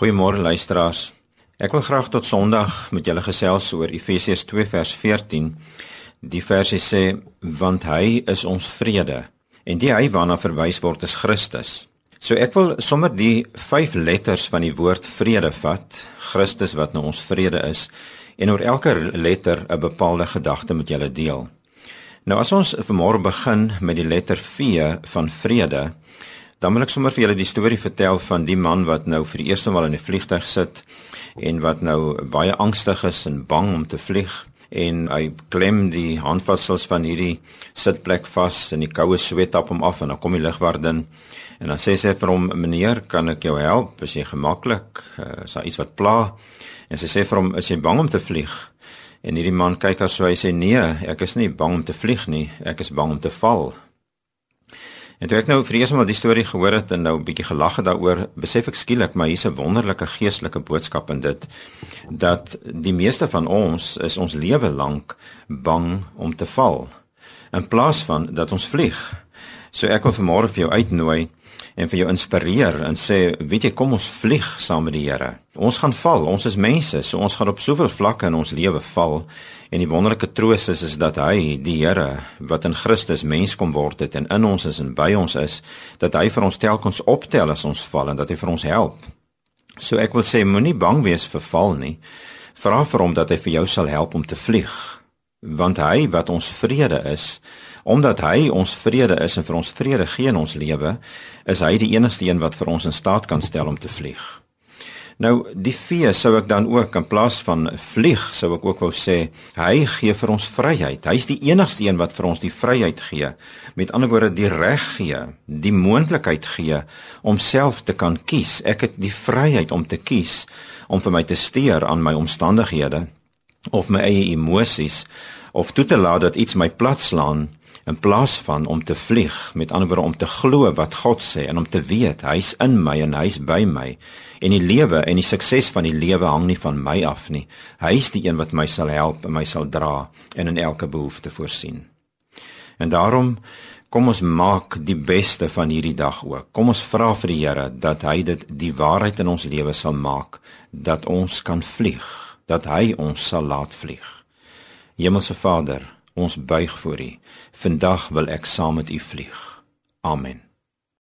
Goeiemôre luisteraars. Ek wil graag tot Sondag met julle gesels oor Efesiërs 2 vers 14. Die versie sê want hy is ons vrede en die hy waarna verwys word is Christus. So ek wil sommer die vyf letters van die woord vrede vat, Christus wat nou ons vrede is en oor elke letter 'n bepaalde gedagte met julle deel. Nou as ons vanmôre begin met die letter V van vrede, Dan wil ek sommer vir julle die storie vertel van die man wat nou vir die eerste maal in 'n vliegtuig sit en wat nou baie angstig is en bang om te vlieg. En hy klem die handvatsels van hierdie sitplek vas en die koue sweet op hom af en dan kom die lugwagdin en dan sê sy vir hom meneer kan ek jou help? Is jy gemaklik? Uh, is daar iets wat pla? En sy sê vir hom is jy bang om te vlieg? En hierdie man kyk haar so hy sê nee ek is nie bang om te vlieg nie. Ek is bang om te val En toe ek nou vir eers maar die storie gehoor het en nou 'n bietjie gelag het daaroor, besef ek skielik maar hier's 'n wonderlike geestelike boodskap in dit dat die meeste van ons is ons lewe lank bang om te val in plaas van dat ons vlieg. So ek wil vanmôre vir jou uitnooi en vir jou inspireer en sê, weet jy, kom ons vlieg saam met die Here. Ons gaan val, ons is mense, so ons gaan op soveel vlakke in ons lewe val. En die wonderlike troos is is dat hy, die Here, wat in Christus mens kom word het en in ons is en by ons is, dat hy vir ons telkens optel as ons val en dat hy vir ons help. So ek wil sê moenie bang wees vir val nie. Vra vir hom dat hy vir jou sal help om te vlieg. Want hy wat ons vrede is, Omdat hy ons vrede is en vir ons vrede gee in ons lewe, is hy die enigste een wat vir ons in staat kan stel om te vlieg. Nou die vee sou ek dan ook in plaas van vlieg sou ek ook wou sê hy gee vir ons vryheid. Hy's die enigste een wat vir ons die vryheid gee. Met ander woorde die reg gee, die moontlikheid gee om self te kan kies. Ek het die vryheid om te kies om vir my te steur aan my omstandighede of my eie emosies of toe te laat dat iets my platslaan in plaas van om te vlieg met ander woorde om te glo wat God sê en om te weet hy's in my en hy's by my en die lewe en die sukses van die lewe hang nie van my af nie. Hy's die een wat my sal help en my sal dra en in elke behoefte voorsien. En daarom kom ons maak die beste van hierdie dag ook. Kom ons vra vir die Here dat hy dit die waarheid in ons lewe sal maak dat ons kan vlieg dat hy ons sal laat vlieg Hemelse Vader Ons buig voor U. Vandag wil ek saam met U vlieg. Amen.